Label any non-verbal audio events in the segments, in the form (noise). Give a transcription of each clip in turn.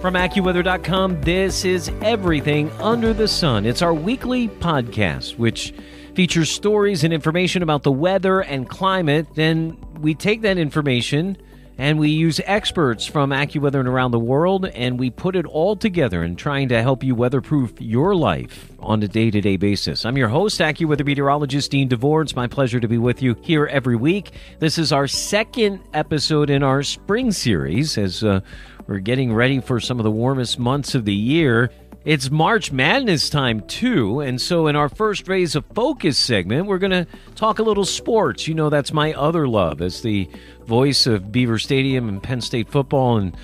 From AccuWeather.com, this is Everything Under the Sun. It's our weekly podcast, which features stories and information about the weather and climate. Then we take that information and we use experts from AccuWeather and around the world, and we put it all together in trying to help you weatherproof your life on a day to day basis. I'm your host, AccuWeather meteorologist Dean DeVore. It's my pleasure to be with you here every week. This is our second episode in our spring series as uh, we're getting ready for some of the warmest months of the year. It's March Madness time, too. And so, in our first Rays of Focus segment, we're going to talk a little sports. You know, that's my other love as the voice of Beaver Stadium and Penn State football and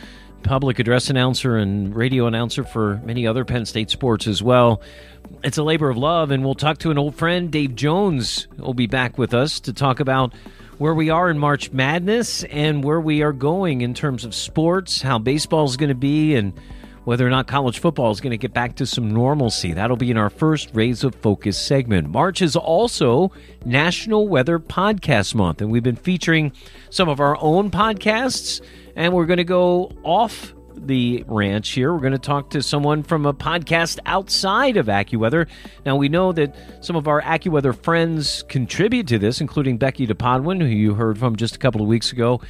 public address announcer and radio announcer for many other Penn State sports as well. It's a labor of love, and we'll talk to an old friend, Dave Jones, will be back with us to talk about where we are in March Madness and where we are going in terms of sports, how baseball is going to be, and whether or not college football is going to get back to some normalcy. That'll be in our first Rays of Focus segment. March is also National Weather Podcast Month, and we've been featuring some of our own podcasts, and we're going to go off the ranch here. We're going to talk to someone from a podcast outside of AccuWeather. Now, we know that some of our AccuWeather friends contribute to this, including Becky DePodwin, who you heard from just a couple of weeks ago.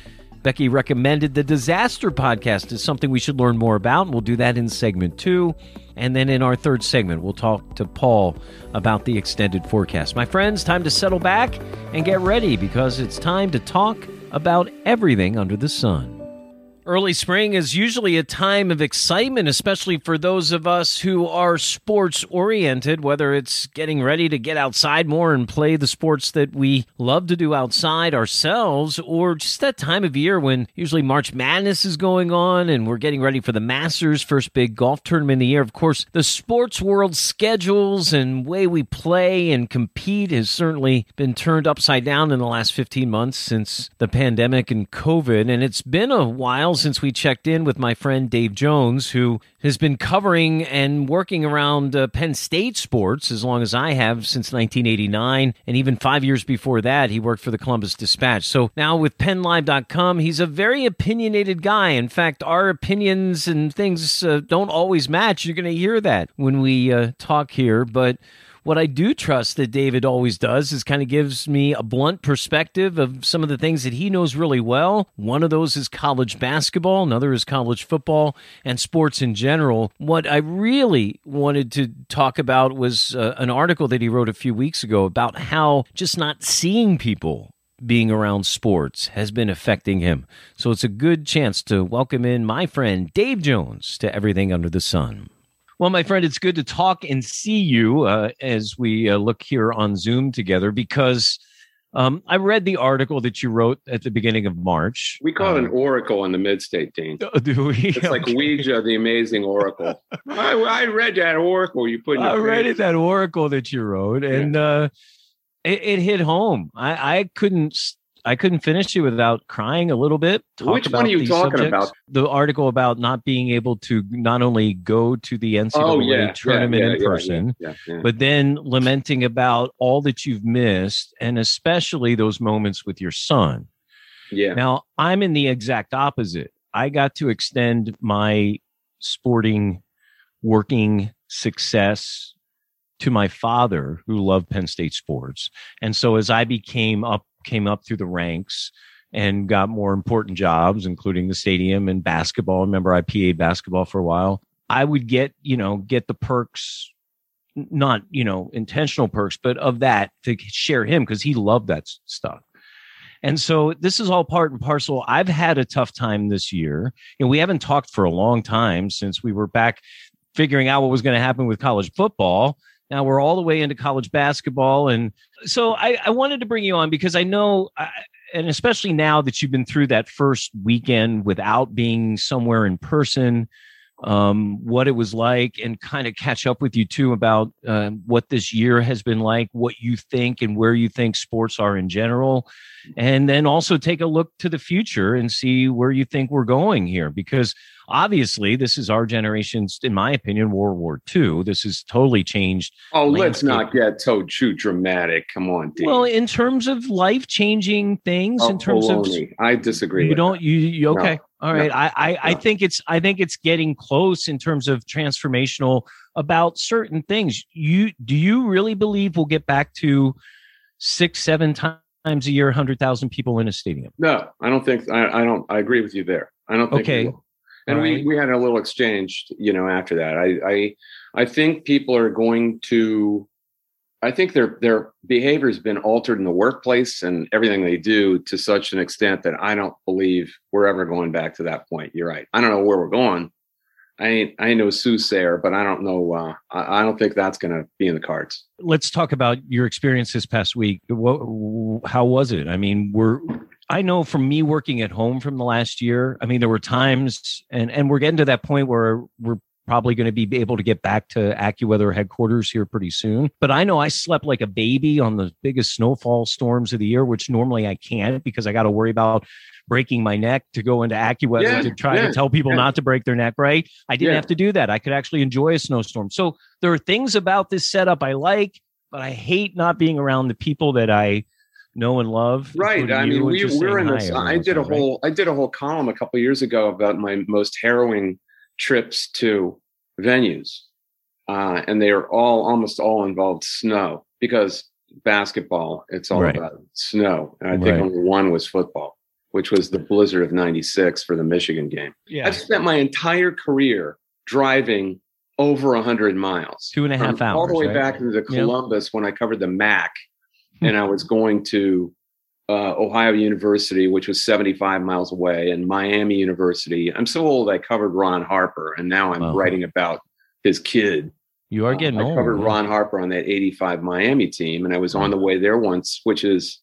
Becky recommended the Disaster Podcast is something we should learn more about. and We'll do that in segment two. And then in our third segment, we'll talk to Paul about the extended forecast. My friends, time to settle back and get ready because it's time to talk about everything under the sun. Early spring is usually a time of excitement, especially for those of us who are sports oriented, whether it's getting ready to get outside more and play the sports that we love to do outside ourselves, or just that time of year when usually March Madness is going on and we're getting ready for the Masters, first big golf tournament of the year. Of course, the sports world schedules and way we play and compete has certainly been turned upside down in the last 15 months since the pandemic and COVID. And it's been a while while since we checked in with my friend Dave Jones, who has been covering and working around uh, Penn State sports as long as I have since 1989. And even five years before that, he worked for the Columbus Dispatch. So now with PennLive.com, he's a very opinionated guy. In fact, our opinions and things uh, don't always match. You're going to hear that when we uh, talk here. But what I do trust that David always does is kind of gives me a blunt perspective of some of the things that he knows really well. One of those is college basketball, another is college football and sports in general. What I really wanted to talk about was uh, an article that he wrote a few weeks ago about how just not seeing people being around sports has been affecting him. So it's a good chance to welcome in my friend Dave Jones to Everything Under the Sun. Well, my friend, it's good to talk and see you uh, as we uh, look here on Zoom together because um, I read the article that you wrote at the beginning of March. We call it an um, oracle in the mid state, Dean. Oh, do we? It's like Ouija, the amazing oracle. (laughs) I, I, read that oracle you put in I read it, that oracle that you wrote, and yeah. uh, it, it, hit home. I, I couldn't I couldn't finish it without crying a little bit. Which one are you talking subjects. about? The article about not being able to not only go to the NCAA oh, yeah, tournament yeah, yeah, in person, but then lamenting about all that you've missed, and especially those moments with your son. Yeah. Now I'm in the exact opposite. I got to extend my sporting working success to my father who loved Penn State sports. And so as I became up came up through the ranks and got more important jobs, including the stadium and basketball. Remember, I PA basketball for a while. I would get, you know, get the perks, not, you know, intentional perks, but of that to share him because he loved that stuff. And so this is all part and parcel. I've had a tough time this year. And we haven't talked for a long time since we were back figuring out what was going to happen with college football now we're all the way into college basketball. And so I, I wanted to bring you on because I know, I, and especially now that you've been through that first weekend without being somewhere in person, um, what it was like, and kind of catch up with you too about uh, what this year has been like, what you think, and where you think sports are in general. And then also take a look to the future and see where you think we're going here. Because obviously, this is our generation's, in my opinion, World War II. This has totally changed. Oh, let's not get so too dramatic. Come on, Dean. Well, in terms of life changing things, Oh, in terms of baloney. I disagree. you don't you, you No. okay all right No. I, I i think it's i think it's getting close in terms of transformational about certain things you do you really believe we'll get back to six seven times a year 100000 people in a stadium No, I don't think I, I don't. I agree with you there. I don't think. Okay. And All we we had a little exchange, you know, after that. I I I think people are going to. I think their their behavior has been altered in the workplace and everything they do to such an extent that I don't believe we're ever going back to that point. You're right. I don't know where we're going. I ain't I ain't no soothsayer, but I don't know. Uh, I, I don't think that's going to be in the cards. let's talk about your experience this past week what, how was it i mean we're i know from me working at home from the last year i mean there were times and and we're getting to that point where we're probably going to be able to get back to AccuWeather headquarters here pretty soon. But I know I slept like a baby on the biggest snowfall storms of the year, which normally I can't because I got to worry about breaking my neck to go into AccuWeather Yeah, to try yeah, to tell people yeah. not to break their neck, right? I didn't have to do that. I could actually enjoy a snowstorm. So there are things about this setup I like, but I hate not being around the people that I know and love. right i mean we, just we're in hi this i did a while, right? whole i did a whole column a couple years ago about my most harrowing trips to venues uh, and they are all almost all involved snow because basketball it's all Right. about snow and i think Right. only one was football which was the blizzard of 96 for the michigan game Yeah. i've spent my entire career driving over 100 miles Two and a half from all the way right? back into Yeah. Columbus when I covered the MAC, (laughs) and I was going to uh, Ohio University, which was 75 miles away, and Miami University. I'm so old. I covered Ron Harper, and now I'm Wow. writing about his kid. You are Uh, getting I covered. Ron Harper on that 85 Miami team, and I was on the way there once, which is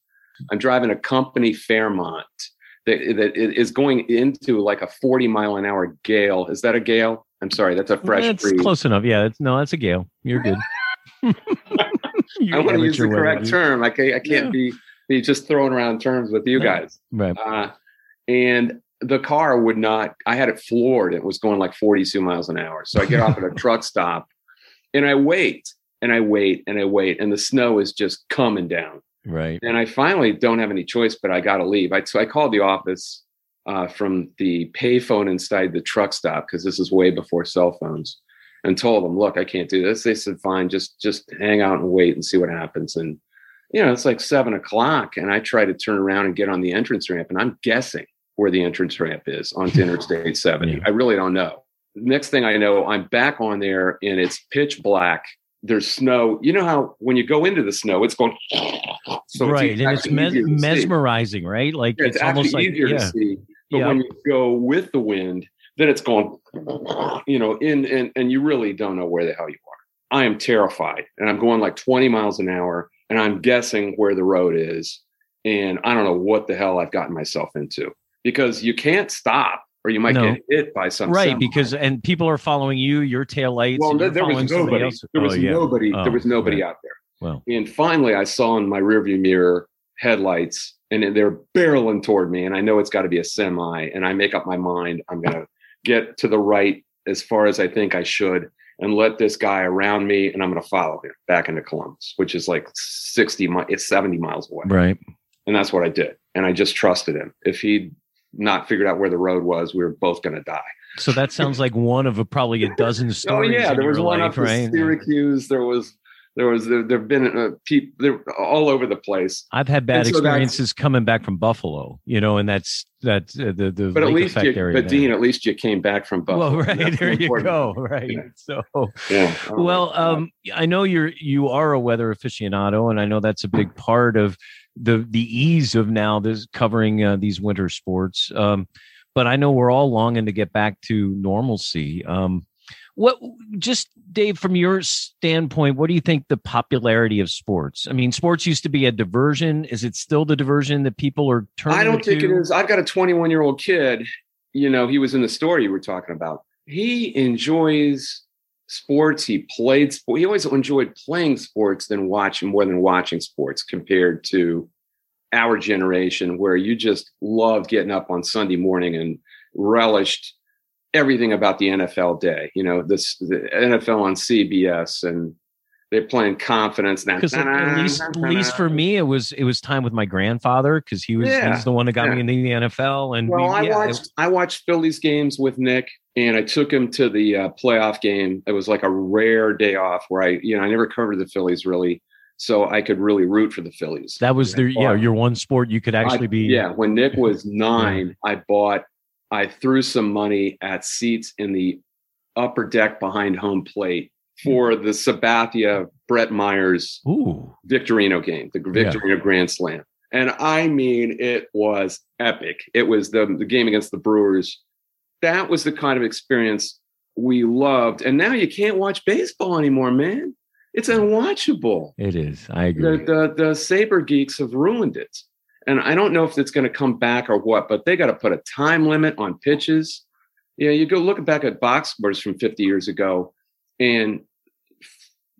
I'm driving a company Fairmont that, that is going into like a 40 mile an hour gale. Is that a gale? I'm sorry, that's a fresh breeze. That's breeze. close enough. Yeah, it's, no, that's a gale. You're good. (laughs) You I want to use the correct term. I can't, I can't Yeah. be be just throwing around terms with you guys. Right. Uh, and the car would not. I had it floored. It was going like 42 miles an hour. So I get off at a (laughs) truck stop, and I wait and I wait and I wait, and the snow is just coming down. Right. And I finally don't have any choice, but I got to leave. I, so I called the office uh, from the payphone inside the truck stop because this is way before cell phones, and told them, "Look, I can't do this." They said, "Fine, just just hang out and wait and see what happens." And you know, it's like seven o'clock, and I try to turn around and get on the entrance ramp, and I'm guessing where the entrance ramp is onto (laughs) Interstate 70. Yeah. I really don't know. Next thing I know, I'm back on there, and it's pitch black. There's snow. You know how when you go into the snow, it's going. (laughs) So right. and it's actually mes- easier see. mesmerizing, right? Like Yeah, it's, it's, almost like easier yeah. to see. But when you go with the wind, then it's going, you know, in and and you really don't know where the hell you are. I am terrified, and I'm going like 20 miles an hour, and I'm guessing where the road is, and I don't know what the hell I've gotten myself into because you can't stop, or you might No. get hit by some right semi. because and people are following you, your tail lights. well, there, there was nobody. There was Oh, yeah. nobody. Oh, there was nobody out there. Well, And finally, I saw in my rearview mirror headlights, and they're barreling toward me. And I know it's got to be a semi. And I make up my mind I'm going to get to the right as far as I think I should, and let this guy around me, and I'm going to follow him back into Columbus, which is like 60 miles, it's 70 miles away. right. And that's what I did. And I just trusted him. If he'd not figured out where the road was, we were both going to die. So that sounds like one of a, probably a dozen stories. (laughs) Oh yeah, there was your one life, up in? Syracuse. There was, there was, there, there've been uh, people, they're all over the place. I've had bad so experiences coming back from Buffalo, you know, and that's that's uh, the the But at least you, but there. Dean, at least you came back from Buffalo. well, right that's there you go. Right. Yeah. So, Yeah. Well, um, I know you're you are a weather aficionado, and I know that's a big part of the the ease of now this covering uh, these winter sports. Um, but I know we're all longing to get back to normalcy. Um, what just Dave, from your standpoint, what do you think the popularity of sports? I mean, sports used to be a diversion. Is it still the diversion that people are turning? I don't to? think it is. I've got a 21 year old kid. You know, he was in the story you were talking about. He enjoys sports. He played sport. He always enjoyed playing sports than watching more than watching sports compared to our generation, where you just loved getting up on Sunday morning and relished everything about the NFL day. You know, this the NFL on CBS and they're playing confidence now. Because at least, at least for me, it was it was time with my grandfather because he was yeah, he's the one that got yeah. me into the NFL. And well, we, I yeah, watched it, I watched Phillies games with Nick, and I took him to the uh, playoff game. It was like a rare day off where I you know I never covered the Phillies really. So I could really root for the Phillies. That was the yeah your one sport you could actually I, be. Yeah, when Nick was (laughs) nine, I bought I threw some money at seats in the upper deck behind home plate hmm. for the Sabathia Brett Myers Ooh. Victorino game, the Victorino yeah. Grand Slam. And I mean, it was epic. It was the, the game against the Brewers. That was the kind of experience we loved. And now you can't watch baseball anymore, man. It's unwatchable. It is. I agree. The, the, the Saber geeks have ruined it. And I don't know if it's going to come back or what, but they got to put a time limit on pitches. Yeah, you go look back at box scores from 50 years ago, and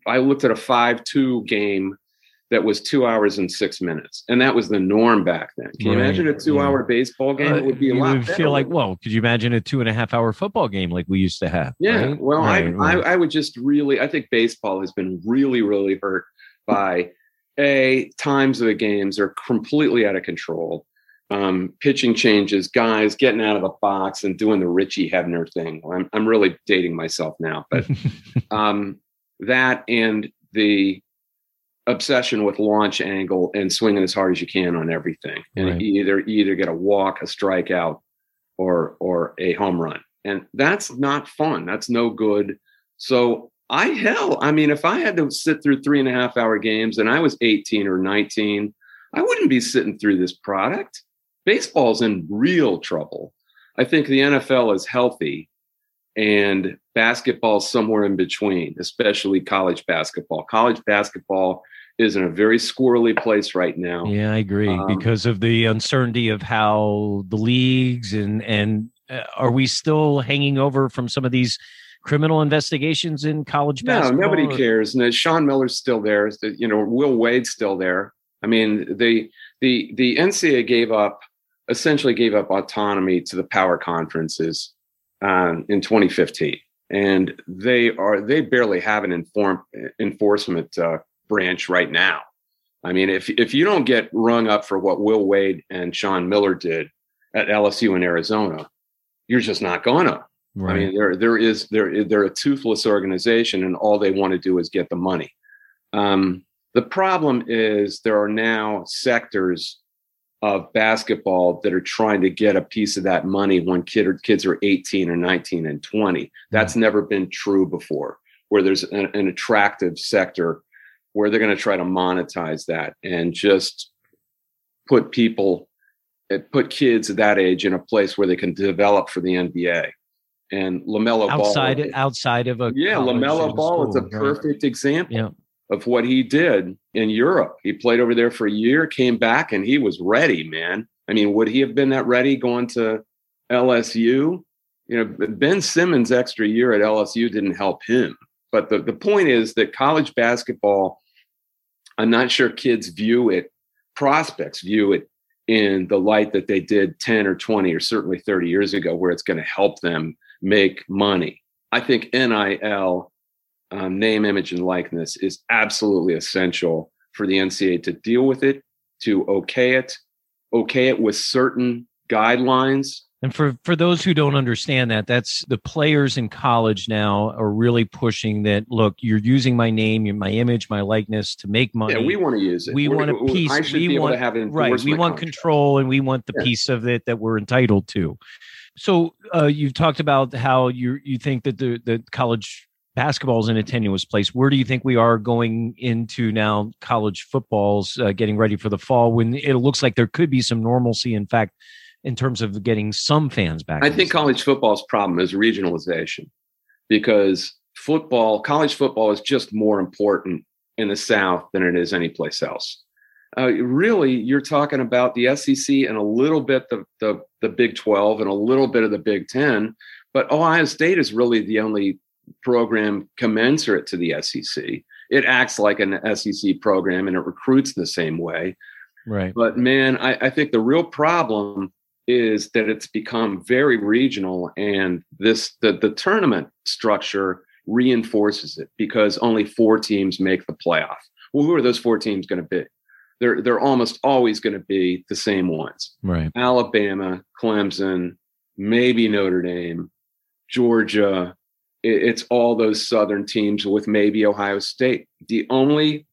I looked at a 5 2 game that was two hours and six minutes, and that was the norm back then. Can you right. imagine a two-hour yeah. baseball game? Uh, it would be a you lot. Would feel like, well, could you imagine a two and a half hour football game like we used to have? Yeah. Right? Well, right, I. I, I would just really, I think baseball has been really, really hurt by a times of the games are completely out of control. Um, pitching changes, guys getting out of the box and doing the Richie Hebner thing. I'm, I'm really dating myself now, but (laughs) um, that and the obsession with launch angle and swinging as hard as you can on everything, and right. either either get a walk, a strikeout, or or a home run, and that's not fun. That's no good. So I hell, I mean, if I had to sit through three and a half hour games and I was 18 or 19, I wouldn't be sitting through this product. Baseball's in real trouble. I think the NFL is healthy and basketball's somewhere in between, especially college basketball. College basketball is in a very squirrely place right now. Yeah, I agree um, because of the uncertainty of how the leagues and and uh, are we still hanging over from some of these criminal investigations in college basketball? No, nobody or? cares. And Sean Miller's still there. You know, Will Wade's still there. I mean, the the the NCAA gave up essentially gave up autonomy to the power conferences um, in 2015, and they are they barely have an inform, enforcement uh, branch right now. I mean, if if you don't get rung up for what Will Wade and Sean Miller did at LSU in Arizona, you're just not gonna. Right. I mean, there there is there they're a toothless organization, and all they want to do is get the money. Um, the problem is there are now sectors of basketball that are trying to get a piece of that money when kid or, kids are 18 or 19 and 20. That's mm-hmm. never been true before, where there's an, an attractive sector where they're going to try to monetize that and just put people, eh, put kids at that age in a place where they can develop for the NBA and Lamelo outside Ball. outside of a yeah, Lamelo Ball is a perfect right? example yeah. of what he did in Europe. He played over there for a year, came back, and he was ready, man. I mean, would he have been that ready going to LSU? You know, Ben Simmons' extra year at LSU didn't help him. But the, the point is that college basketball, I'm not sure kids view it, prospects view it in the light that they did 10 or 20 or certainly 30 years ago, where it's going to help them make money. I think NIL, um, name, image, and likeness, is absolutely essential for the NCAA to deal with it, to okay it, okay it with certain guidelines. And for for those who don't understand that, that's the players in college now are really pushing that. Look, you're using my name, my image, my likeness to make money. Yeah, we want to use it. We we're, want a piece. We want, to have it. Right. We want contract. control, and we want the yeah. piece of it that we're entitled to. So uh, you've talked about how you you think that the the college basketball is in a tenuous place. Where do you think we are going into now? College football's uh, getting ready for the fall when it looks like there could be some normalcy. In fact, in terms of getting some fans back. I think college football's problem is regionalization. because football, college football, is just more important in the South than it is anyplace else. Uh, really, you're talking about the SEC and a little bit the, the the Big 12 and a little bit of the Big 10, but Ohio State is really the only program commensurate to the SEC. It acts like an SEC program and it recruits the same way. Right. But man, I, I think the real problem is that it's become very regional and this the, the tournament structure reinforces it because only four teams make the playoff. Well, who are those four teams going to be? They're they're almost always going to be the same ones. Right. Alabama, Clemson, maybe Notre Dame, Georgia. It, it's all those southern teams with maybe Ohio State. The only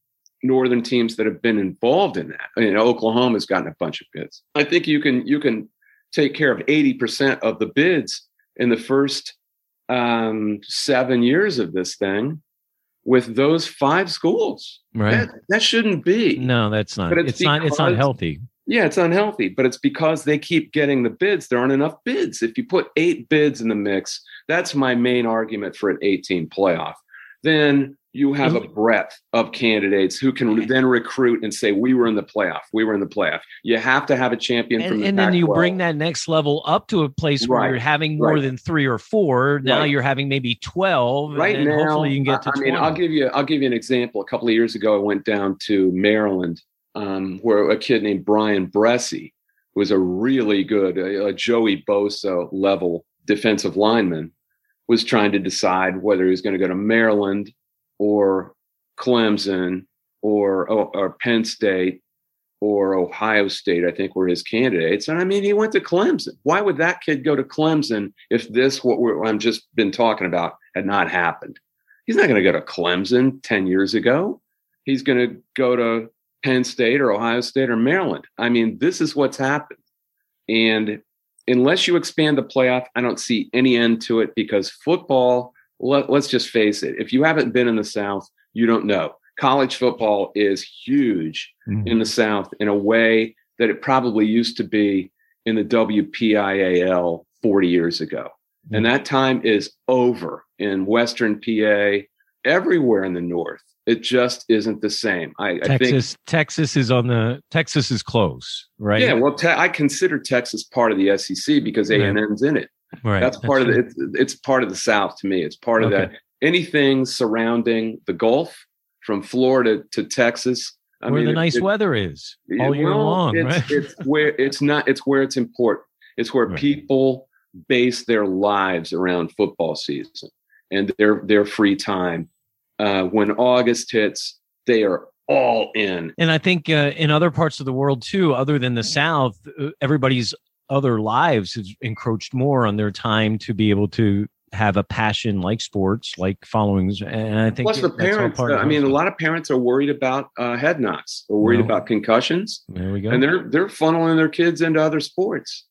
northern teams that have been involved in that. I mean, Oklahoma's gotten a bunch of bids. I think you can you can take care of 80% of the bids in the first um, seven years of this thing with those five schools. Right. That, that shouldn't be. No, that's not. But It's, it's not. It's not healthy. Yeah, it's unhealthy, but it's because they keep getting the bids. There aren't enough bids. If you put eight bids in the mix, that's my main argument for an 18 playoff. Then you have a breadth of candidates who can then recruit and say, We were in the playoff. We were in the playoff. You have to have a champion from And, the and then you bring that next level up to a place where Right. you're having more Right. than three or four. Now Right. you're having maybe twelve. right and now. hopefully you can get to I, I 20. mean, I'll give you I'll give you an example. A couple of years ago, I went down to Maryland, um, where a kid named Bryan Bresee who was a really good, a, a Joey Bosa level defensive lineman, was trying to decide whether he was going to go to Maryland or Clemson or, or or Penn State or Ohio State, I think were his candidates. And I mean, he went to Clemson. Why would that kid go to Clemson if this, what we're, I'm just been talking about, had not happened? He's not going to go to Clemson 10 years ago. He's going to go to Penn State or Ohio State or Maryland. I mean, this is what's happened. And unless you expand the playoff, I don't see any end to it because football, let, let's just face it, if you haven't been in the South, you don't know. College football is huge Mhm. in the South in a way that it probably used to be in the WPIAL 40 years ago. And that time is over in Western PA, everywhere in the North. It just isn't the same. I, I think Texas, Texas is on the Texas is close, right? yeah, well, te- I consider Texas part of the SEC because A and M's in it. Right. That's part of true. the. It's, it's part of the South to me. It's part of Okay. that. Anything surrounding the Gulf, from Florida to Texas. I where mean, the it- nice it- weather is all year well, long, it's, right? it's where it's not. It's where it's important. It's where Right. people base their lives around football season and their their free time. Uh, when August hits, they are all in. And I think uh, in other parts of the world too, other than the South, uh, everybody's other lives has encroached more on their time to be able to have a passion like sports, like followings. And I think Plus, the parents. part uh, I mean, a lot of parents are worried about uh, head knocks. They're worried Well, about concussions, There we go. and they're they're funneling their kids into other sports,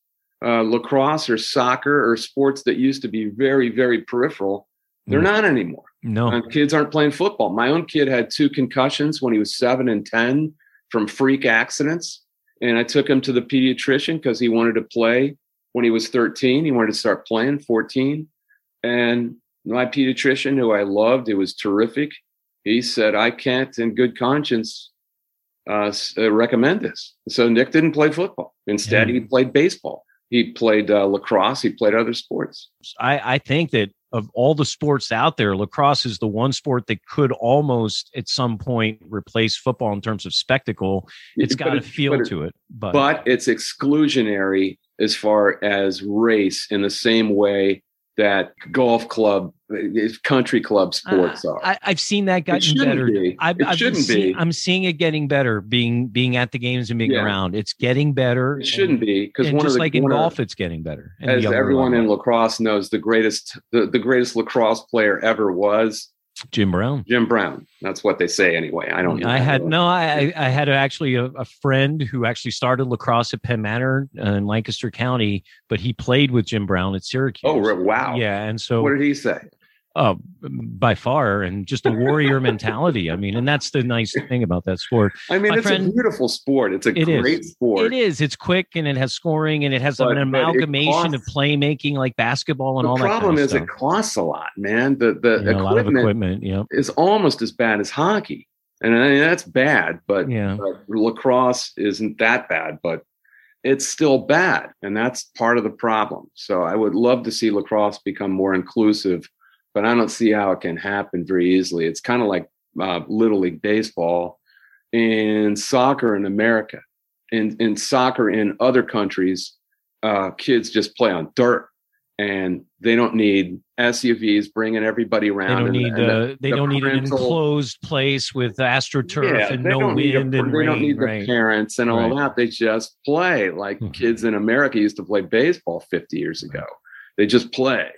uh, lacrosse or soccer or sports that used to be very very peripheral. They're Mm. not anymore. no, Uh, kids aren't playing football. My own kid had two concussions when he was seven and 10 from freak accidents. And I took him to the pediatrician because he wanted to play when he was 13. He wanted to start playing 14. And my pediatrician, who I loved, it was terrific. He said, I can't, in good conscience, uh, uh, recommend this. So Nick didn't play football. Instead, Yeah. he played baseball. He played uh, lacrosse. He played other sports. I, I think that of all the sports out there, lacrosse is the one sport that could almost at some point replace football in terms of spectacle. It's got a it- feel it- to it, but, but it's exclusionary as far as race in the same way that golf club, country club sports Uh, are. I, I've seen that gotten better. be. I've, It I've shouldn't seen- be. I'm seeing it getting better. Being being at the games and being Yeah. around, it's getting better. it shouldn't be because and one of just the like in one of- golf, it's getting better. as everyone in lacrosse knows, the greatest the, the greatest lacrosse player ever was Jim Brown. Jim Brown. That's what they say anyway. I don't. know. I had no, I I I had actually a, a friend who actually started lacrosse at Penn Manor uh, in Lancaster County, but he played with Jim Brown at Syracuse. Oh wow! Yeah, and so What did he say? Oh, by far, and just a warrior mentality. I mean, and that's the nice thing about that sport. I mean, My it's friend- a beautiful sport. It's a It is. great sport. It is. It's quick and it has scoring and it has But- an amalgamation of playmaking like basketball and all that. The problem kind of is stuff. it costs a lot, man. The the You know, a lot of equipment, equipment. Yeah. is almost as bad as hockey, and I mean, that's bad. But Yeah. uh, lacrosse isn't that bad, but it's still bad, and that's part of the problem. So I would love to see lacrosse become more inclusive, but I don't see how it can happen very easily. It's kind of like uh, little league baseball and soccer in America. In in soccer in other countries, uh, kids just play on dirt, and they don't need SUVs bringing everybody They around. don't need and the- uh, they the don't need an enclosed place with astroturf yeah, and they no need a- wind and they rain. don't need the parents and all Right. that. They just play like Mhm. kids in America used to play baseball 50 years ago. They just play.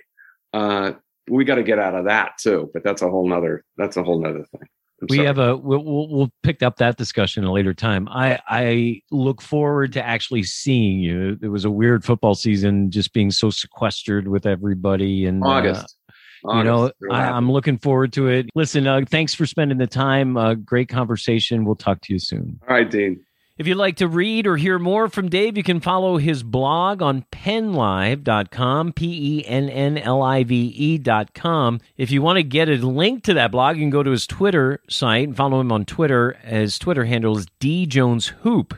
Uh, we got to get out of that too, but that's a whole nother, that's a whole nother thing. I'm we sorry. have a we'll, we'll pick up that discussion at a later time. I I look forward to actually seeing you. It was a weird football season, just being so sequestered with everybody and uh, August. you know, I, I'm looking forward to it. Listen, uh, thanks for spending the time. Uh, great conversation. We'll talk to you soon. all right, Dean. If you'd like to read or hear more from Dave, you can follow his blog on pennlive.com, P E N N L I V E.com. If you want to get a link to that blog, you can go to his Twitter site and follow him on Twitter. His Twitter handle is D Jones Hoop,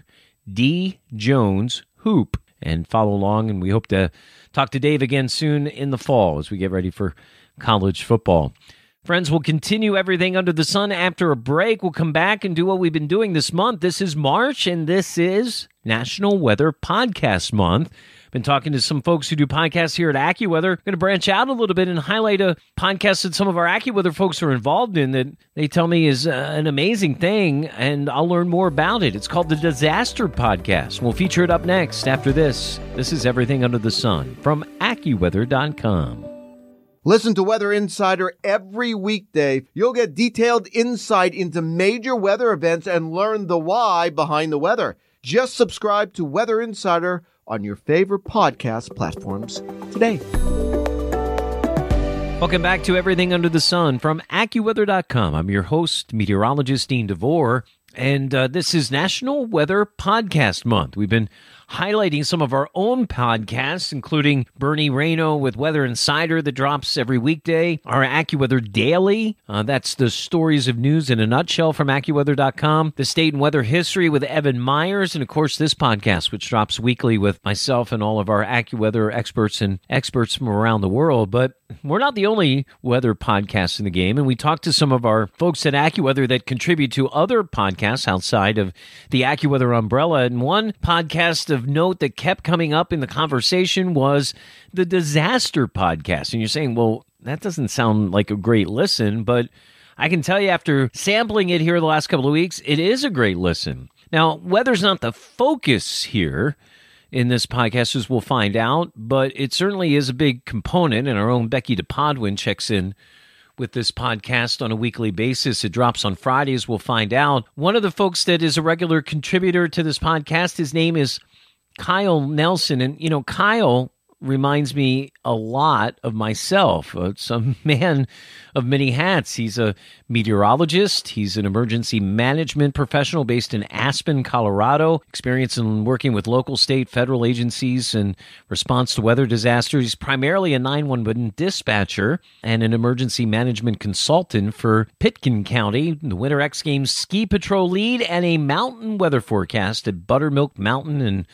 D Jones Hoop, and follow along. And we hope to talk to Dave again soon in the fall as we get ready for college football. Friends, we'll continue everything under the sun after a break. We'll come back and do what we've been doing this month. This is March, and this is National Weather Podcast Month. Been talking to some folks who do podcasts here at AccuWeather. Going to branch out a little bit and highlight a podcast that some of our AccuWeather folks are involved in that they tell me is uh, an amazing thing, and I'll learn more about it. It's called the Disaster Podcast. We'll feature it up next after this. This is Everything Under the Sun from AccuWeather.com. Listen to Weather Insider every weekday. You'll get detailed insight into major weather events and learn the why behind the weather. Just subscribe to Weather Insider on your favorite podcast platforms today. Welcome back to Everything Under the Sun from AccuWeather.com. I'm your host, meteorologist Dean DeVore, and uh, this is National Weather Podcast Month. We've been highlighting some of our own podcasts, including Bernie Rayno with Weather Insider that drops every weekday, our AccuWeather Daily. Uh, that's the stories of news in a nutshell from AccuWeather.com, the state and weather history with Evan Myers, and of course, this podcast, which drops weekly with myself and all of our AccuWeather experts and experts from around the world. But we're not the only weather podcast in the game, and we talked to some of our folks at AccuWeather that contribute to other podcasts outside of the AccuWeather umbrella. And one podcast of note that kept coming up in the conversation was the Disaster Podcast. And you're saying, well, that doesn't sound like a great listen, but I can tell you after sampling it here the last couple of weeks, it is a great listen. Now, weather's not the focus here in this podcast, as we'll find out, but it certainly is a big component. And our own Becky DePodwin checks in with this podcast on a weekly basis. It drops on Fridays. We'll find out. One of the folks that is a regular contributor to this podcast, his name is Kyle Nelson. And, you know, Kyle reminds me a lot of myself. Uh, a (laughs) man of many hats. He's a meteorologist, he's an emergency management professional based in Aspen, Colorado, experience in working with local, state, federal agencies in response to weather disasters. He's primarily a 911 dispatcher and an emergency management consultant for Pitkin County, the Winter X Games ski patrol lead, and a mountain weather forecast at Buttermilk Mountain and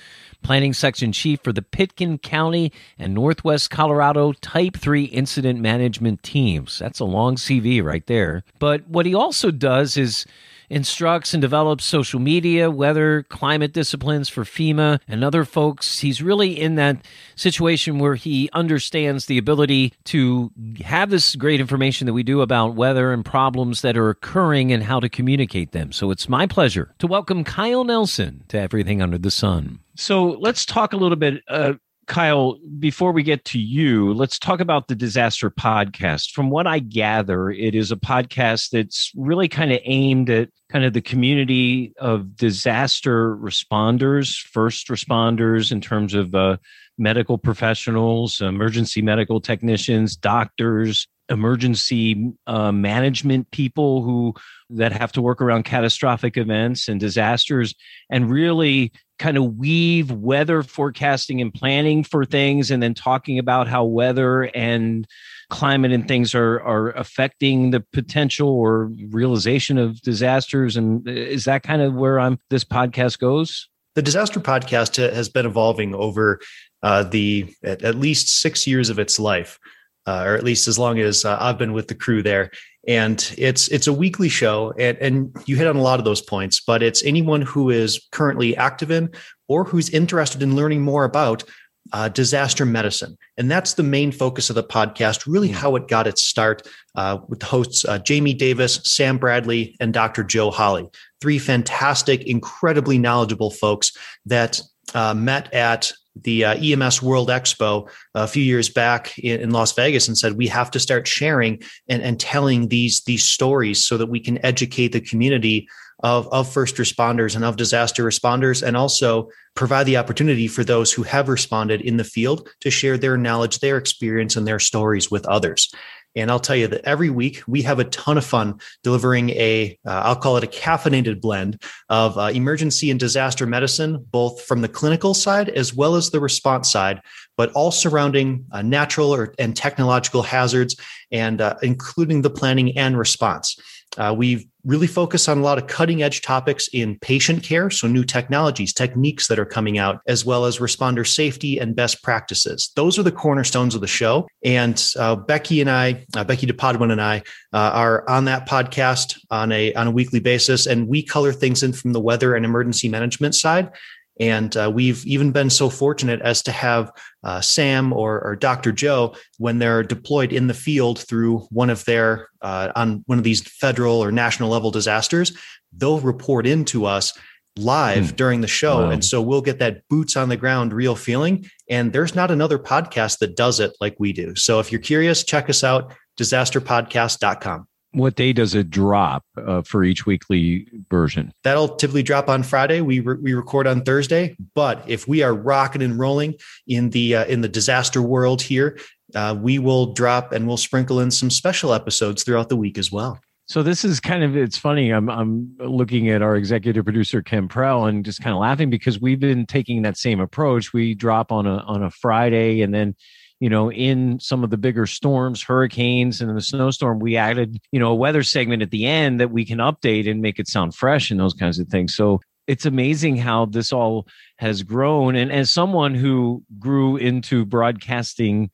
planning section chief for the Pitkin County and Northwest Colorado Type 3 incident management teams. That's a long CV right there. But what he also does is instructs and develops social media, weather, climate disciplines for FEMA and other folks. He's really in that situation where he understands the ability to have this great information that we do about weather and problems that are occurring and how to communicate them. So it's my pleasure to welcome Kyle Nelson to Everything Under the Sun. So let's talk a little bit. Uh, Kyle, before we get to you, let's talk about the Disaster Podcast. From what I gather, it is a podcast that's really kind of aimed at kind of the community of disaster responders, first responders in terms of uh, medical professionals, emergency medical technicians, doctors, emergency uh, management people who that have to work around catastrophic events and disasters and really kind of weave weather forecasting and planning for things and then talking about how weather and climate and things are are affecting the potential or realization of disasters and is that kind of where I'm this podcast goes the disaster podcast has been evolving over uh, the at, at, least six years of its life uh, or at least as long as uh, I've been with the crew there. And it's it's a weekly show, and, and you hit on a lot of those points. But it's anyone who is currently active in or who's interested in learning more about uh, disaster medicine. And that's the main focus of the podcast, really how it got its start uh, with the hosts uh, Jamie Davis, Sam Bradley, and Dr. Joe Holley. Three fantastic, incredibly knowledgeable folks that uh, met at the uh, EMS World Expo a few years back in, in, Las Vegas and said we have to start sharing and, and telling these these stories so that we can educate the community of, of first responders and of disaster responders and also provide the opportunity for those who have responded in the field to share their knowledge their experience and their stories with others and I'll tell you that every week we have a ton of fun delivering a, will uh, call it a caffeinated blend of uh, emergency and disaster medicine, both from the clinical side as well as the response side, but all surrounding uh, natural or, and technological hazards and including the planning and response. Uh, we've really focused on a lot of cutting edge topics in patient care. So, new technologies, techniques that are coming out, as well as responder safety and best practices. Those are the cornerstones of the show. And uh, Becky and I, uh, Becky DePodwin and I, uh, are on that podcast on a, on a weekly basis. And we color things in from the weather and emergency management side. And uh, we've even been so fortunate as to have uh, Sam or, or, Dr. Joe, when they're deployed in the field through one of their, uh, on one of these federal or national level disasters, they'll report into us live hmm. during the show. Wow. And so we'll get that boots on the ground real feeling. And there's not another podcast that does it like we do. So if you're curious, check us out, disasterpodcast.com what day does it drop uh, for each weekly version? That'll typically drop on Friday. We re- we record on Thursday, but if we are rocking and rolling in the uh, in the disaster world here, uh, we will drop and we'll sprinkle in some special episodes throughout the week as well. So this is kind of it's funny. I'm I'm looking at our executive producer Ken Prell and just kind of laughing because we've been taking that same approach. We drop on a on a Friday and then you know, in some of the bigger storms, hurricanes, and the snowstorm, we added, you know, a weather segment at the end that we can update and make it sound fresh and those kinds of things. So it's amazing how this all has grown. And as someone who grew into broadcasting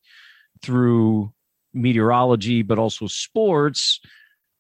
through meteorology, but also sports,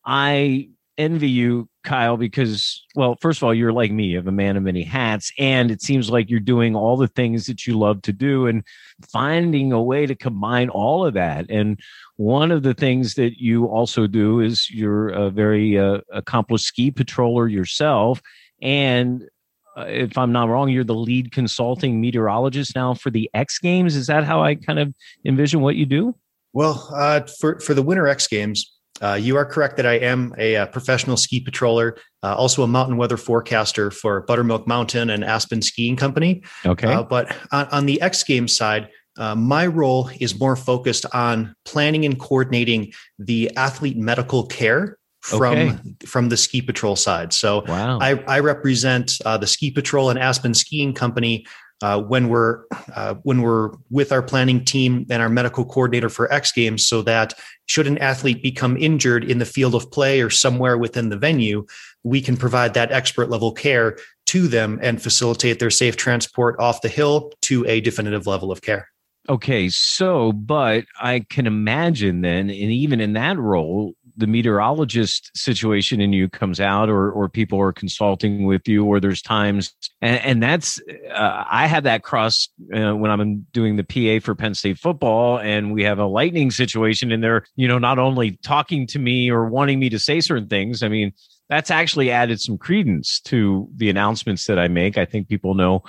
I envy you, Kyle, because, well, first of all, you're like me, you have a man of many hats, and it seems like you're doing all the things that you love to do and finding a way to combine all of that. And one of the things that you also do is you're a very uh, accomplished ski patroller yourself. And uh, if I'm not wrong, you're the lead consulting meteorologist now for the X Games. Is that how I kind of envision what you do? Well, uh, for for the Winter X Games, uh, you are correct that I am a, a professional ski patroller, uh, also a mountain weather forecaster for Buttermilk Mountain and Aspen Skiing Company. Okay. Uh, but on, on, the X Games side, uh, my role is more focused on planning and coordinating the athlete medical care from okay. from the ski patrol side. So wow. I, I represent uh, the ski patrol and Aspen Skiing Company uh, when we're uh, when we're with our planning team and our medical coordinator for X Games, so that should an athlete become injured in the field of play or somewhere within the venue, we can provide that expert level care to them and facilitate their safe transport off the hill to a definitive level of care. Okay, so but I can imagine then, and even in that role, the meteorologist situation in you comes out or or people are consulting with you or there's times and, and that's uh, i have that cross uh, when i'm doing the pa for penn state football and we have a lightning situation and they're you know not only talking to me or wanting me to say certain things i mean that's actually added some credence to the announcements that i make. I think people know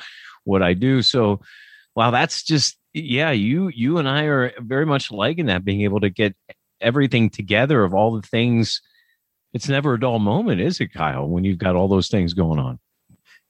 what i do. So wow that's just yeah you you and i are very much liking that being able to get everything together of all the things it's never a dull moment is it kyle when you've got all those things going on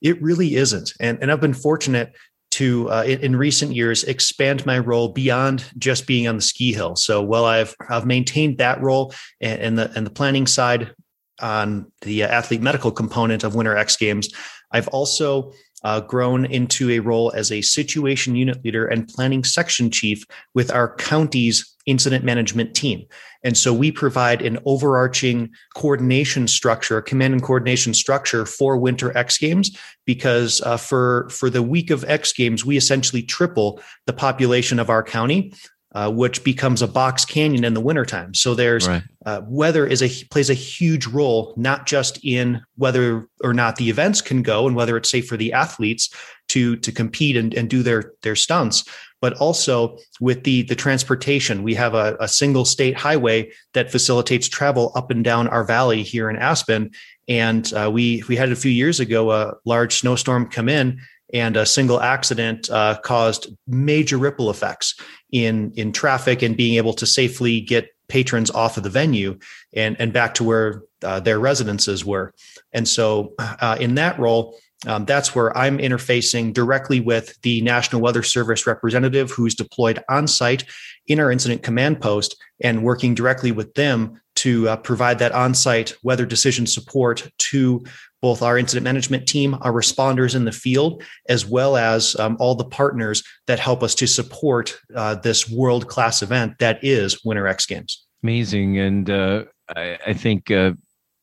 it really isn't and, and i've been fortunate to uh, in, in, recent years expand my role beyond just being on the ski hill. So while I've I've maintained that role and, and the and the planning side on the athlete medical component of Winter X Games, I've also uh, grown into a role as a situation unit leader and planning section chief with our county's incident management team. And so we provide an overarching coordination structure, a command and coordination structure for Winter X Games, because uh, for for the week of X Games, we essentially triple the population of our county. Uh, which becomes a box canyon in the wintertime. So there's right. uh, weather is a plays a huge role, not just in whether or not the events can go and whether it's safe for the athletes to to compete and, and do their their stunts, but also with the the transportation. We have a, a single state highway that facilitates travel up and down our valley here in Aspen. And uh, we we had a few years ago a large snowstorm come in and a single accident uh, caused major ripple effects in in traffic and being able to safely get patrons off of the venue and and back to where uh, their residences were. And so, uh, in that role, um, that's where I'm interfacing directly with the National Weather Service representative who's deployed on site in our incident command post and working directly with them to uh, provide that on site weather decision support to both our incident management team, our responders in the field, as well as um, all the partners that help us to support uh, this world class event that is Winter X Games. Amazing. And uh, I, I, think uh,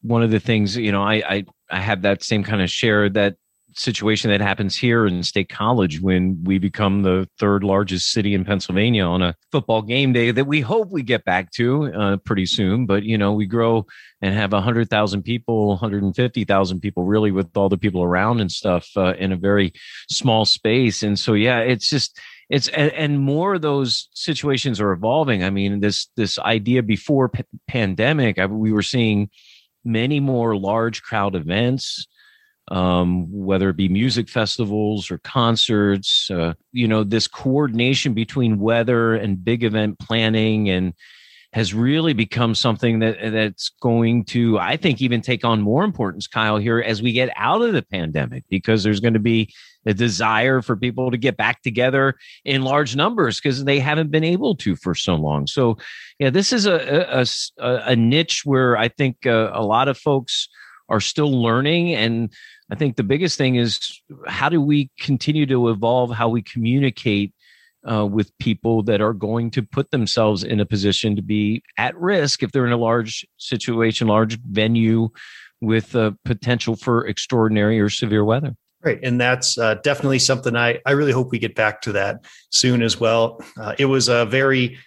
one of the things, you know, I, I, I have that same kind of share that situation that happens here in State College when we become the third largest city in Pennsylvania on a football game day that we hope we get back to uh, pretty soon. But, you know, we grow and have 100,000 people, 150,000 people really with all the people around and stuff uh, in a very small space. And so, yeah, it's just, it's and, more of those situations are evolving. I mean, this this idea before p- pandemic, I, we were seeing many more large crowd events um, whether it be music festivals or concerts. Uh, you know, this coordination between weather and big event planning and has really become something that that's going to, I think, even take on more importance, Kyle, here as we get out of the pandemic, because there's going to be a desire for people to get back together in large numbers because they haven't been able to for so long. So, yeah, this is a a, a niche where I think uh, a lot of folks are still learning and I think the biggest thing is how do we continue to evolve how we communicate uh, with people that are going to put themselves in a position to be at risk if they're in a large situation, large venue with a potential for extraordinary or severe weather. Right. And that's uh, definitely something I, I really hope we get back to that soon as well. Uh, it was a very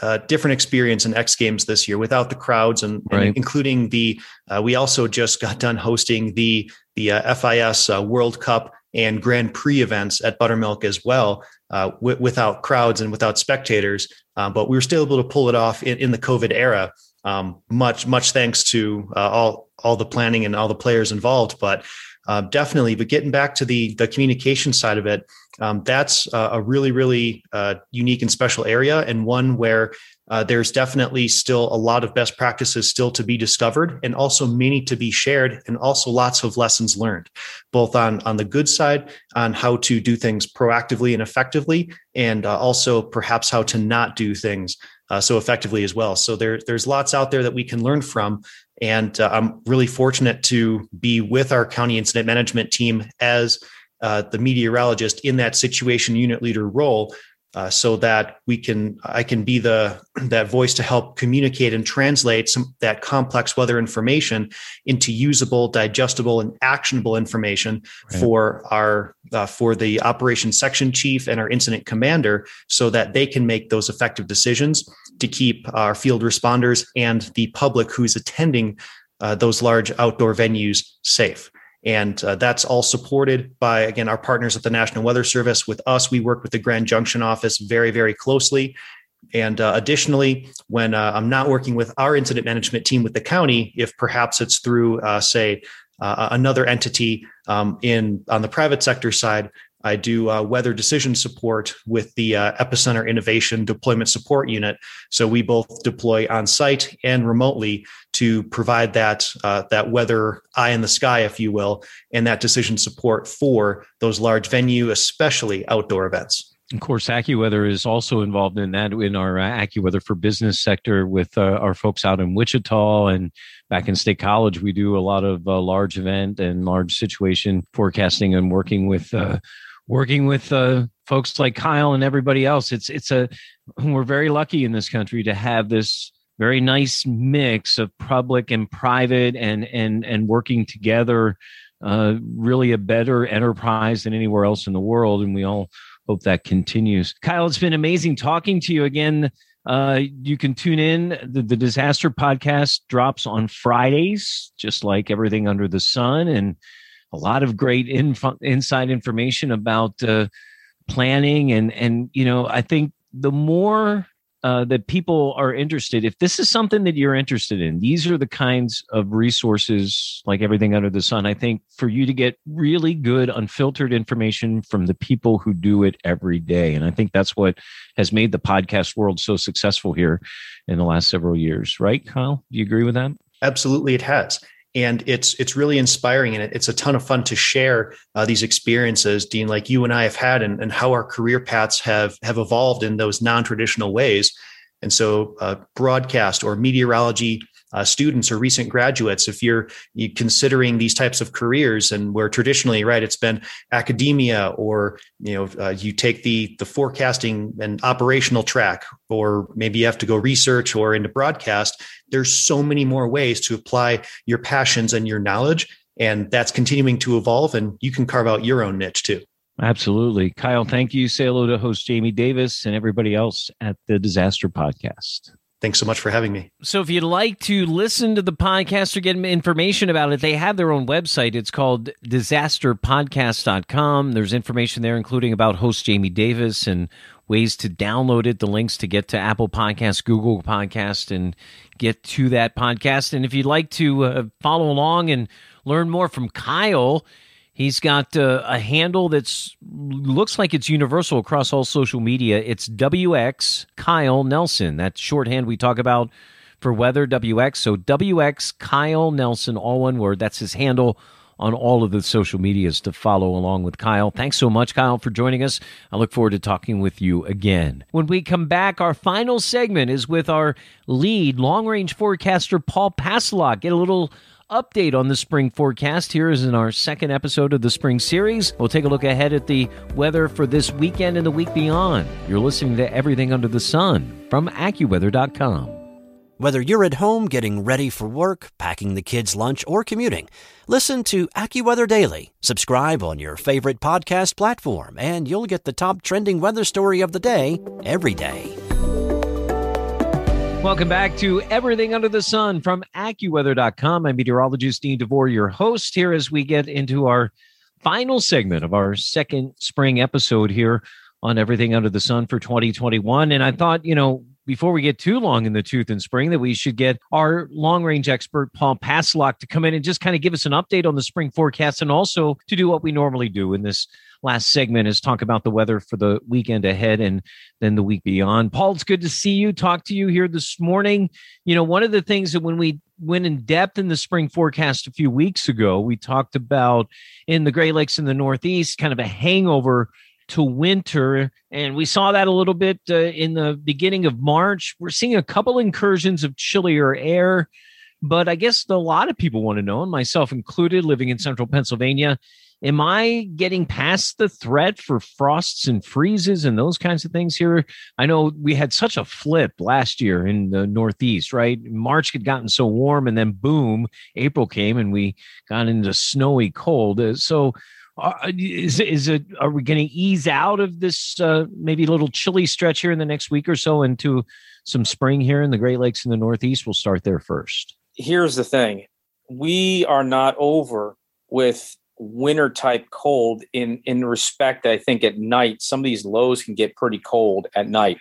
uh, different experience in X Games this year without the crowds and, right. and including the. Uh, we also just got done hosting the the uh, FIS uh, World Cup and Grand Prix events at Buttermilk as well, uh, w- without crowds and without spectators. Uh, but we were still able to pull it off in, in the COVID era. Um, much much thanks to all all the planning and all the players involved. But definitely, but getting back to the the communication side of it um, that's uh, a really, really uh, unique and special area, and one where uh, there's definitely still a lot of best practices still to be discovered, and also many to be shared, and also lots of lessons learned, both on on the good side, on how to do things proactively and effectively, and uh, also perhaps how to not do things uh, so effectively as well. So there, there's lots out there that we can learn from. And uh, I'm really fortunate to be with our county incident management team as uh, the meteorologist in that situation unit leader role uh, so that we can i can be the (clears throat) that voice to help communicate and translate some that complex weather information into usable digestible and actionable information right. for our uh, for the operations section chief and our incident commander so that they can make those effective decisions to keep our field responders and the public who's attending uh, those large outdoor venues safe and uh, that's all supported by, again, our partners at the National Weather Service. With us, we work with the Grand Junction office very, very closely. And uh, additionally, when uh, I'm not working with our incident management team with the county, if perhaps it's through, uh, say, uh, another entity um, in on the private sector side, I do uh, weather decision support with the uh, Epicenter Innovation Deployment Support Unit. So we both deploy on site and remotely to provide that uh, that weather eye in the sky, if you will, and that decision support for those large venue, especially outdoor events. Of course, AccuWeather is also involved in that in our uh, AccuWeather for Business sector with uh, our folks out in Wichita and back in State College. We do a lot of uh, large event and large situation forecasting and working with uh, working with uh, folks like Kyle and everybody else. It's it's a we're very lucky in this country to have this very nice mix of public and private and and and working together. Uh, really a better enterprise than anywhere else in the world, and we all hope that continues. Kyle, it's been amazing talking to you again. Uh, you can tune in. The, the Disaster Podcast drops on Fridays, just like everything under the sun, and a lot of great info, inside information about uh, planning. And and you know, I think the more uh, that people are interested. If this is something that you're interested in, these are the kinds of resources, like everything under the sun. I think for you to get really good, unfiltered information from the people who do it every day. And I think that's what has made the podcast world so successful here in the last several years. Right, Kyle? Do you agree with that? Absolutely, it has and it's it's really inspiring and it's a ton of fun to share uh, these experiences dean like you and i have had and, and how our career paths have have evolved in those non-traditional ways. And so uh, broadcast or meteorology uh, students or recent graduates, if you're, you considering these types of careers, and where traditionally, right, it's been academia, or you know, uh, you take the the forecasting and operational track, or maybe you have to go research or into broadcast. There's so many more ways to apply your passions and your knowledge, and that's continuing to evolve. And you can carve out your own niche too. Absolutely. Kyle, thank you. Say hello to host Jamie Davis and everybody else at the Disaster Podcast. Thanks so much for having me. So, if you'd like to listen to the podcast or get information about it, they have their own website. It's called disasterpodcast.com. There's information there, including about host Jamie Davis and ways to download it, the links to get to Apple Podcast, Google Podcast, and get to that podcast. And if you'd like to uh, follow along and learn more from Kyle, He's got uh, a handle that's looks like it's universal across all social media. It's WX Kyle Nelson. That shorthand we talk about for weather WX. So WX Kyle Nelson, all one word. That's his handle on all of the social medias to follow along with Kyle. Thanks so much, Kyle, for joining us. I look forward to talking with you again. When we come back, our final segment is with our lead long range forecaster, Paul Pastelok. Get a little update on the spring forecast. Here is in our second episode of the spring series. We'll take a look ahead at the weather for this weekend and the week beyond. You're listening to Everything Under the Sun from AccuWeather.com. Whether you're at home getting ready for work, packing the kids' lunch, or commuting, listen to AccuWeather Daily. Subscribe on your favorite podcast platform, and you'll get the top trending weather story of the day every day. Welcome back to Everything Under the Sun from AccuWeather.com. I'm meteorologist Dean DeVore, your host here as we get into our final segment of our second spring episode here on Everything Under the Sun for 2021. And I thought, you know, before we get too long in the tooth in spring, that we should get our long range expert, Paul Pastelok, to come in and just kind of give us an update on the spring forecast and also to do what we normally do in this last segment is talk about the weather for the weekend ahead and then the week beyond. Paul, it's good to see you, talk to you here this morning. You know, one of the things that when we went in depth in the spring forecast a few weeks ago, we talked about in the Great Lakes in the Northeast, kind of a hangover to winter. And we saw that a little bit uh, in the beginning of March. We're seeing a couple incursions of chillier air. But I guess a lot of people want to know, and myself included, living in central Pennsylvania, am I getting past the threat for frosts and freezes and those kinds of things here? I know we had such a flip last year in the Northeast, right? March had gotten so warm, and then boom, April came and we got into snowy cold. Uh, so, uh, is is it? Are we going to ease out of this uh, maybe a little chilly stretch here in the next week or so into some spring here in the Great Lakes in the Northeast? We'll start there first. Here's the thing: we are not over with winter type cold in in respect i think at night some of these lows can get pretty cold at night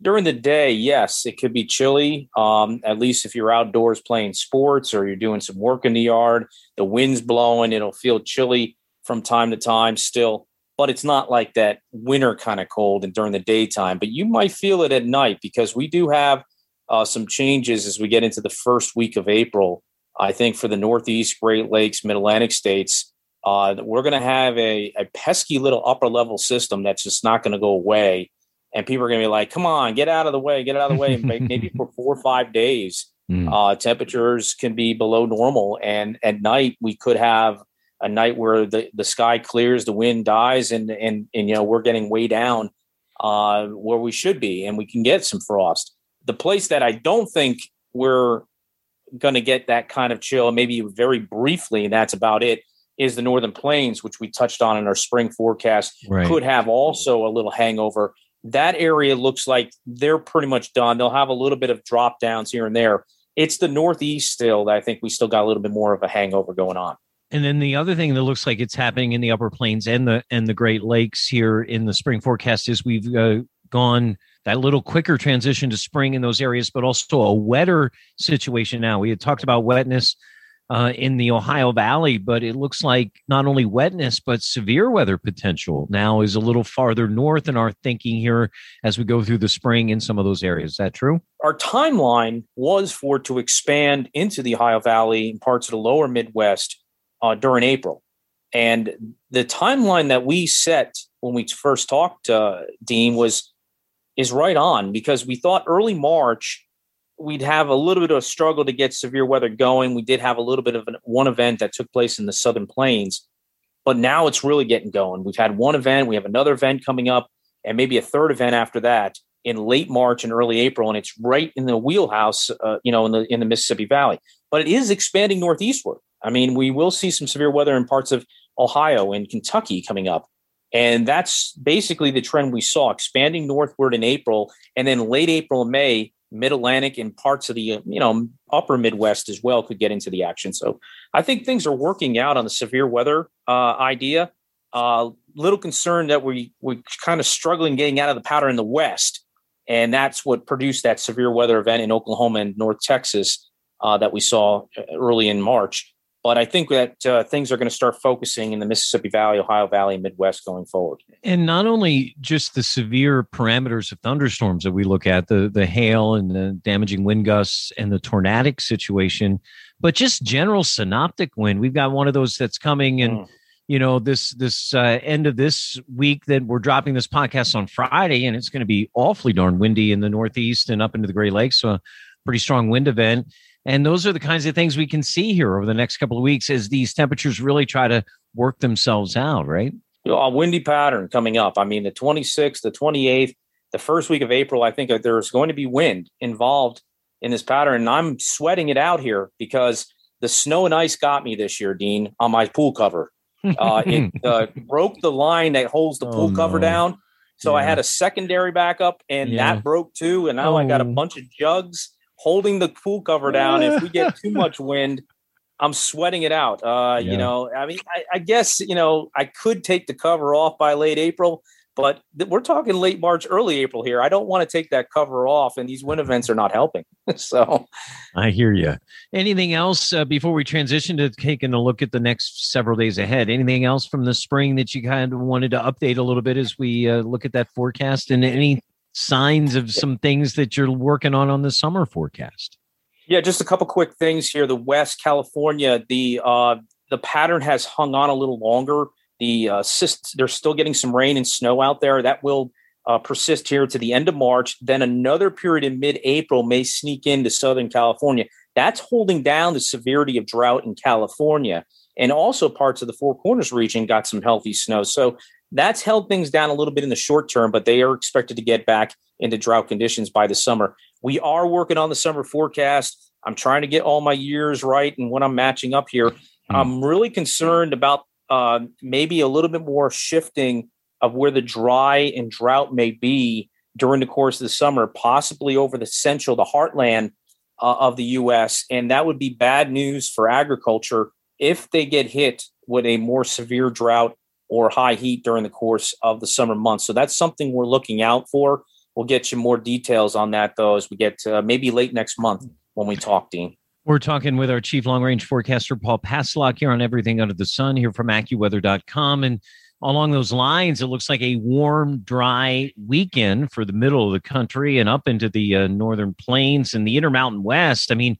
during the day yes it could be chilly um, at least if you're outdoors playing sports or you're doing some work in the yard the wind's blowing it'll feel chilly from time to time still but it's not like that winter kind of cold and during the daytime. But you might feel it at night because we do have uh, some changes as we get into the first week of April. I think for the Northeast, Great Lakes, Mid Atlantic states, uh, we're going to have a, a pesky little upper level system that's just not going to go away. And people are going to be like, come on, get out of the way, get out of the way. maybe for four or five days, (laughs) mm. uh, temperatures can be below normal. And at night, we could have a night where the, the sky clears, the wind dies, and, and, and you know, we're getting way down uh, where we should be, and we can get some frost. The place that I don't think we're going to get that kind of chill, maybe very briefly, and that's about it, is the northern plains, which we touched on in our spring forecast, right. could have also a little hangover. That area looks like they're pretty much done. They'll have a little bit of drop downs here and there. It's the northeast still that I think we still got a little bit more of a hangover going on. And then the other thing that looks like it's happening in the upper plains and the and the Great Lakes here in the spring forecast is we've uh, gone that little quicker transition to spring in those areas, but also a wetter situation now. We had talked about wetness uh, in the Ohio Valley, but it looks like not only wetness, but severe weather potential now is a little farther north in our thinking here as we go through the spring in some of those areas. Is that true? Our timeline was for to expand into the Ohio Valley and parts of the lower Midwest uh, during April. And the timeline that we set when we first talked, uh, Dean, was is right on because we thought early March we'd have a little bit of a struggle to get severe weather going. We did have a little bit of an, one event that took place in the Southern Plains, but now it's really getting going. We've had one event, we have another event coming up, and maybe a third event after that in late March and early April, and it's right in the wheelhouse, uh, you know, in the in the Mississippi Valley. But it is expanding northeastward. I mean, we will see some severe weather in parts of Ohio and Kentucky coming up. And that's basically the trend we saw expanding northward in April. And then late April and May, mid Atlantic and parts of the, you know, upper Midwest as well could get into the action. So I think things are working out on the severe weather uh, idea. Uh, little concerned that we, we kind of struggling getting out of the powder in the West. And that's what produced that severe weather event in Oklahoma and North Texas uh, that we saw uh, early in March. But I think that uh, things are going to start focusing in the Mississippi Valley, Ohio Valley, Midwest going forward. And not only just the severe parameters of thunderstorms that we look at, the the hail and the damaging wind gusts and the tornadic situation, but just general synoptic wind. We've got one of those that's coming and. Mm. You know this this uh, end of this week that we're dropping this podcast on Friday, and it's going to be awfully darn windy in the Northeast and up into the Great Lakes. So, a pretty strong wind event and those are the kinds of things we can see here over the next couple of weeks as these temperatures really try to work themselves out, right? A windy pattern coming up. I mean, the 26th, the 28th, the first week of April, I think there's going to be wind involved in this pattern. And I'm sweating it out here because the snow and ice got me this year, Dean, on my pool cover. Uh, it (laughs) uh, broke the line that holds the pool oh, cover no. down. So yeah. I had a secondary backup and yeah. that broke too. And now oh. I got a oh. bunch of jugs holding the pool cover down. if we get too (laughs) much wind, I'm sweating it out. Uh, yeah. You know, I mean, I, I, guess you know I could take the cover off by late April, but th- we're talking late March, early April here. I don't want to take that cover off, and these wind events are not helping. (laughs) so, I hear you. Anything else uh, before we transition to taking a look at the next several days ahead? Anything else from the spring that you kind of wanted to update a little bit as we uh, look at that forecast, and any signs of some things that you're working on on the summer forecast? Yeah, just a couple quick things here. The West California, the uh, the pattern has hung on a little longer. The uh, they're still getting some rain and snow out there. That will uh, persist here to the end of March. Then another period in mid-April may sneak into Southern California. That's holding down the severity of drought in California, and also parts of the Four Corners region got some healthy snow. So that's held things down a little bit in the short term, but they are expected to get back into drought conditions by the summer. We are working on the summer forecast. I'm trying to get all my years right and what I'm matching up here. Mm-hmm. I'm really concerned about uh, maybe a little bit more shifting of where the dry and drought may be during the course of the summer, possibly over the central, the heartland uh, of the U.S. And that would be bad news for agriculture if they get hit with a more severe drought or high heat during the course of the summer months. So that's something we're looking out for. We'll get you more details on that though as we get to, uh, maybe late next month when we talk, Dean. We're talking with our chief long range forecaster, Paul Pastelok, here on Everything Under the Sun, here from AccuWeather.com. And along those lines, it looks like a warm, dry weekend for the middle of the country and up into the uh, northern plains and the Intermountain West. I mean,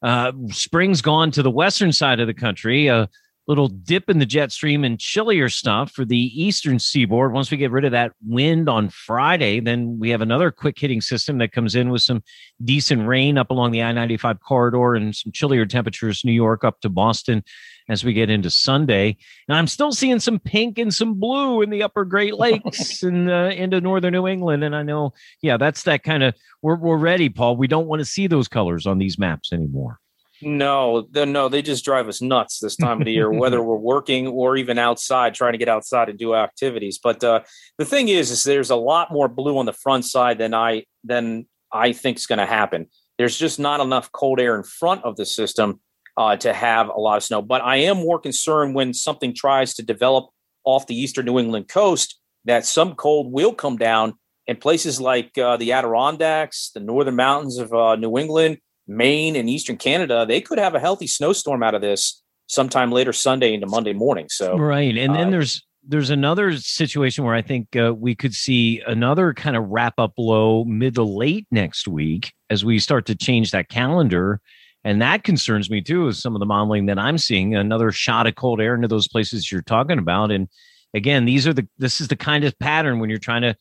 uh, spring's gone to the western side of the country. A little dip in the jet stream and chillier stuff for the eastern seaboard. Once we get rid of that wind on Friday, then we have another quick hitting system that comes in with some decent rain up along the I 95 corridor and some chillier temperatures, New York up to Boston as we get into Sunday. And I'm still seeing some pink and some blue in the upper Great (laughs) Lakes and uh, into northern New England. And I know, yeah, that's that kind of, we're, we're ready, Paul. We don't want to see those colors on these maps anymore. No, no, they just drive us nuts this time of the year, whether (laughs) we're working or even outside, trying to get outside and do activities. But uh, the thing is, is there's a lot more blue on the front side than I than I think is going to happen. There's just not enough cold air in front of the system uh, to have a lot of snow. But I am more concerned when something tries to develop off the eastern New England coast that some cold will come down in places like uh, the Adirondacks, the northern mountains of uh, New England, Maine, and eastern Canada. They could have a healthy snowstorm out of this sometime later Sunday into Monday morning. So right, and then uh, there's there's another situation where I think uh, we could see another kind of wrap up low mid to late next week as we start to change that calendar and that concerns me too, is some of the modeling that I'm seeing. Another shot of cold air into those places you're talking about. And again, these are the this is the kind of pattern when you're trying to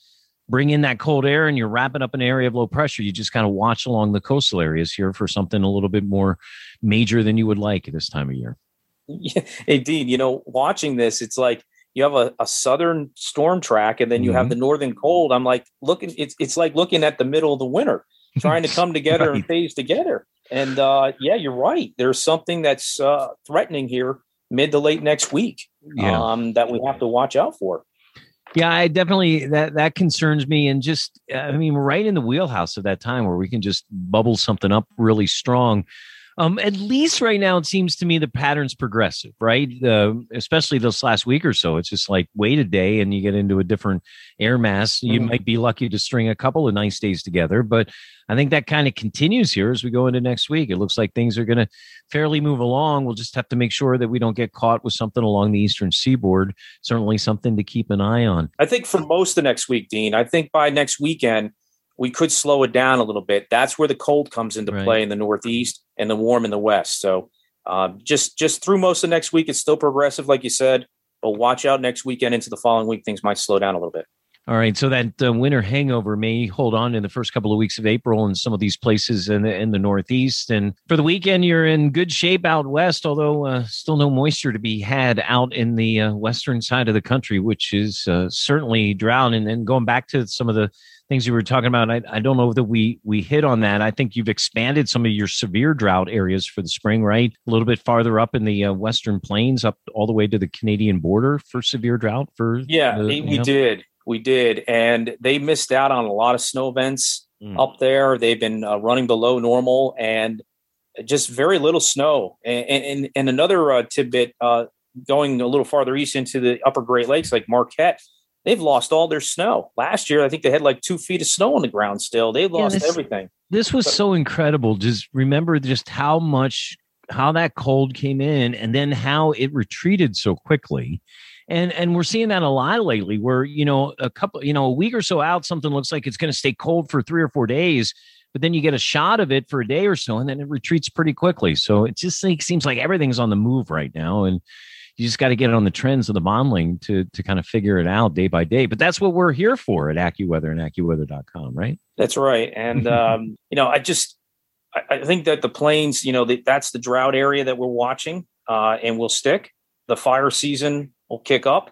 bring in that cold air and you're wrapping up an area of low pressure. You just kind of watch along the coastal areas here for something a little bit more major than you would like this time of year. Yeah. Dean, you know, watching this, it's like you have a, a southern storm track and then you mm-hmm. have the northern cold. I'm like looking, it's it's like looking at the middle of the winter, trying to (laughs) come together right. and phase together. And uh, yeah, you're right. There's something that's uh, threatening here mid to late next week yeah. um, that we have to watch out for. Yeah, I definitely that that concerns me, and just uh, I mean, we're right in the wheelhouse of that time where we can just bubble something up really strong. Um, at least right now, it seems to me the pattern's progressive, right? Uh, especially this last week or so. It's just like wait a day and you get into a different air mass. You mm. might be lucky to string a couple of nice days together, but I think that kind of continues here as we go into next week. It looks like things are going to fairly move along. We'll just have to make sure that we don't get caught with something along the eastern seaboard. Certainly something to keep an eye on. I think for most of next week, Dean, I think by next weekend, we could slow it down a little bit. That's where the cold comes into right. play in the Northeast and the warm in the West. So uh, just just through most of next week, it's still progressive, like you said. But watch out next weekend into the following week, things might slow down a little bit. All right, so that uh, winter hangover may hold on in the first couple of weeks of April in some of these places in the, in the Northeast. And for the weekend, you're in good shape out west, although uh, still no moisture to be had out in the uh, western side of the country, which is uh, certainly drought. And then going back to some of the things you were talking about. I, I don't know that we we hit on that. I think you've expanded some of your severe drought areas for the spring, right? A little bit farther up in the uh, western plains, up all the way to the Canadian border for severe drought. For yeah, the, we know? did, we did, and they missed out on a lot of snow events mm. up there. They've been uh, running below normal and just very little snow. And and, and another uh, tidbit, uh, going a little farther east into the Upper Great Lakes, like Marquette they've lost all their snow. Last year, I think they had like two feet of snow on the ground still. They lost yeah, this, everything. This was but, so incredible. Just remember just how much how that cold came in and then how it retreated so quickly. And and we're seeing that a lot lately where, you know, a couple, you know, a week or so out, something looks like it's going to stay cold for three or four days. But then you get a shot of it for a day or so, and then it retreats pretty quickly. So it just like, seems like everything's on the move right now. And you just got to get on the trends of the modeling to to kind of figure it out day by day. But that's what we're here for at AccuWeather and AccuWeather.com, right? That's right. And (laughs) um, you know, I just I, I, think that the plains, you know, the, that's the drought area that we're watching, uh, and will stick. The fire season will kick up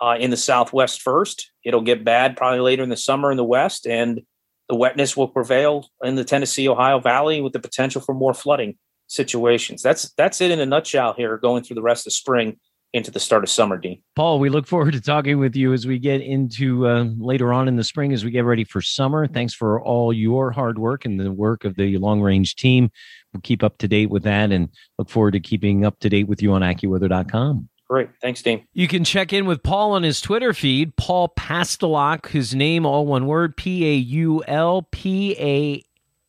uh, in the southwest first. It'll get bad probably later in the summer in the west, and the wetness will prevail in the Tennessee Ohio Valley with the potential for more flooding situations. That's that's it in a nutshell here, going through the rest of spring into the start of summer, Dean. Paul, we look forward to talking with you as we get into uh, later on in the spring as we get ready for summer. Thanks for all your hard work and the work of the long range team. We'll keep up to date with that and look forward to keeping up to date with you on AccuWeather.com. Great. Thanks, Dean. You can check in with Paul on his Twitter feed, Paul Pastelok, his name, all one word, P A U L P A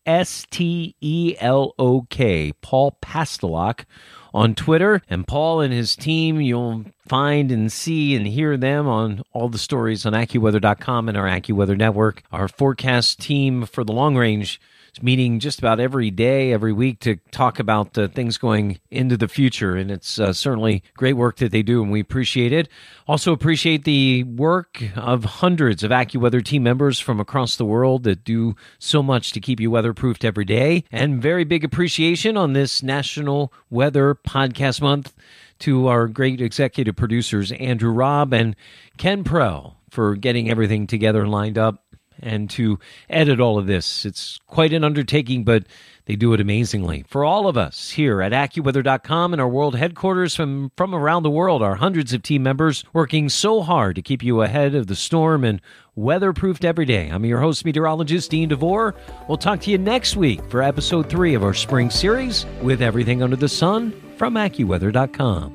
S T E L O K, Paul Pastelok on Twitter. And Paul and his team, you'll find and see and hear them on all the stories on AccuWeather.com and our AccuWeather network. Our forecast team for the long range meeting just about every day, every week to talk about uh, things going into the future. And it's uh, certainly great work that they do, and we appreciate it. Also, appreciate the work of hundreds of AccuWeather team members from across the world that do so much to keep you weatherproofed every day. And very big appreciation on this National Weather Podcast Month to our great executive producers, Andrew Robb and Ken Pro, for getting everything together and lined up and to edit all of this. It's quite an undertaking, but they do it amazingly. For all of us here at AccuWeather.com and our world headquarters from, from around the world, our hundreds of team members working so hard to keep you ahead of the storm and weatherproofed every day. I'm your host, meteorologist Dean DeVore. We'll talk to you next week for episode three of our spring series with everything under the sun from AccuWeather.com.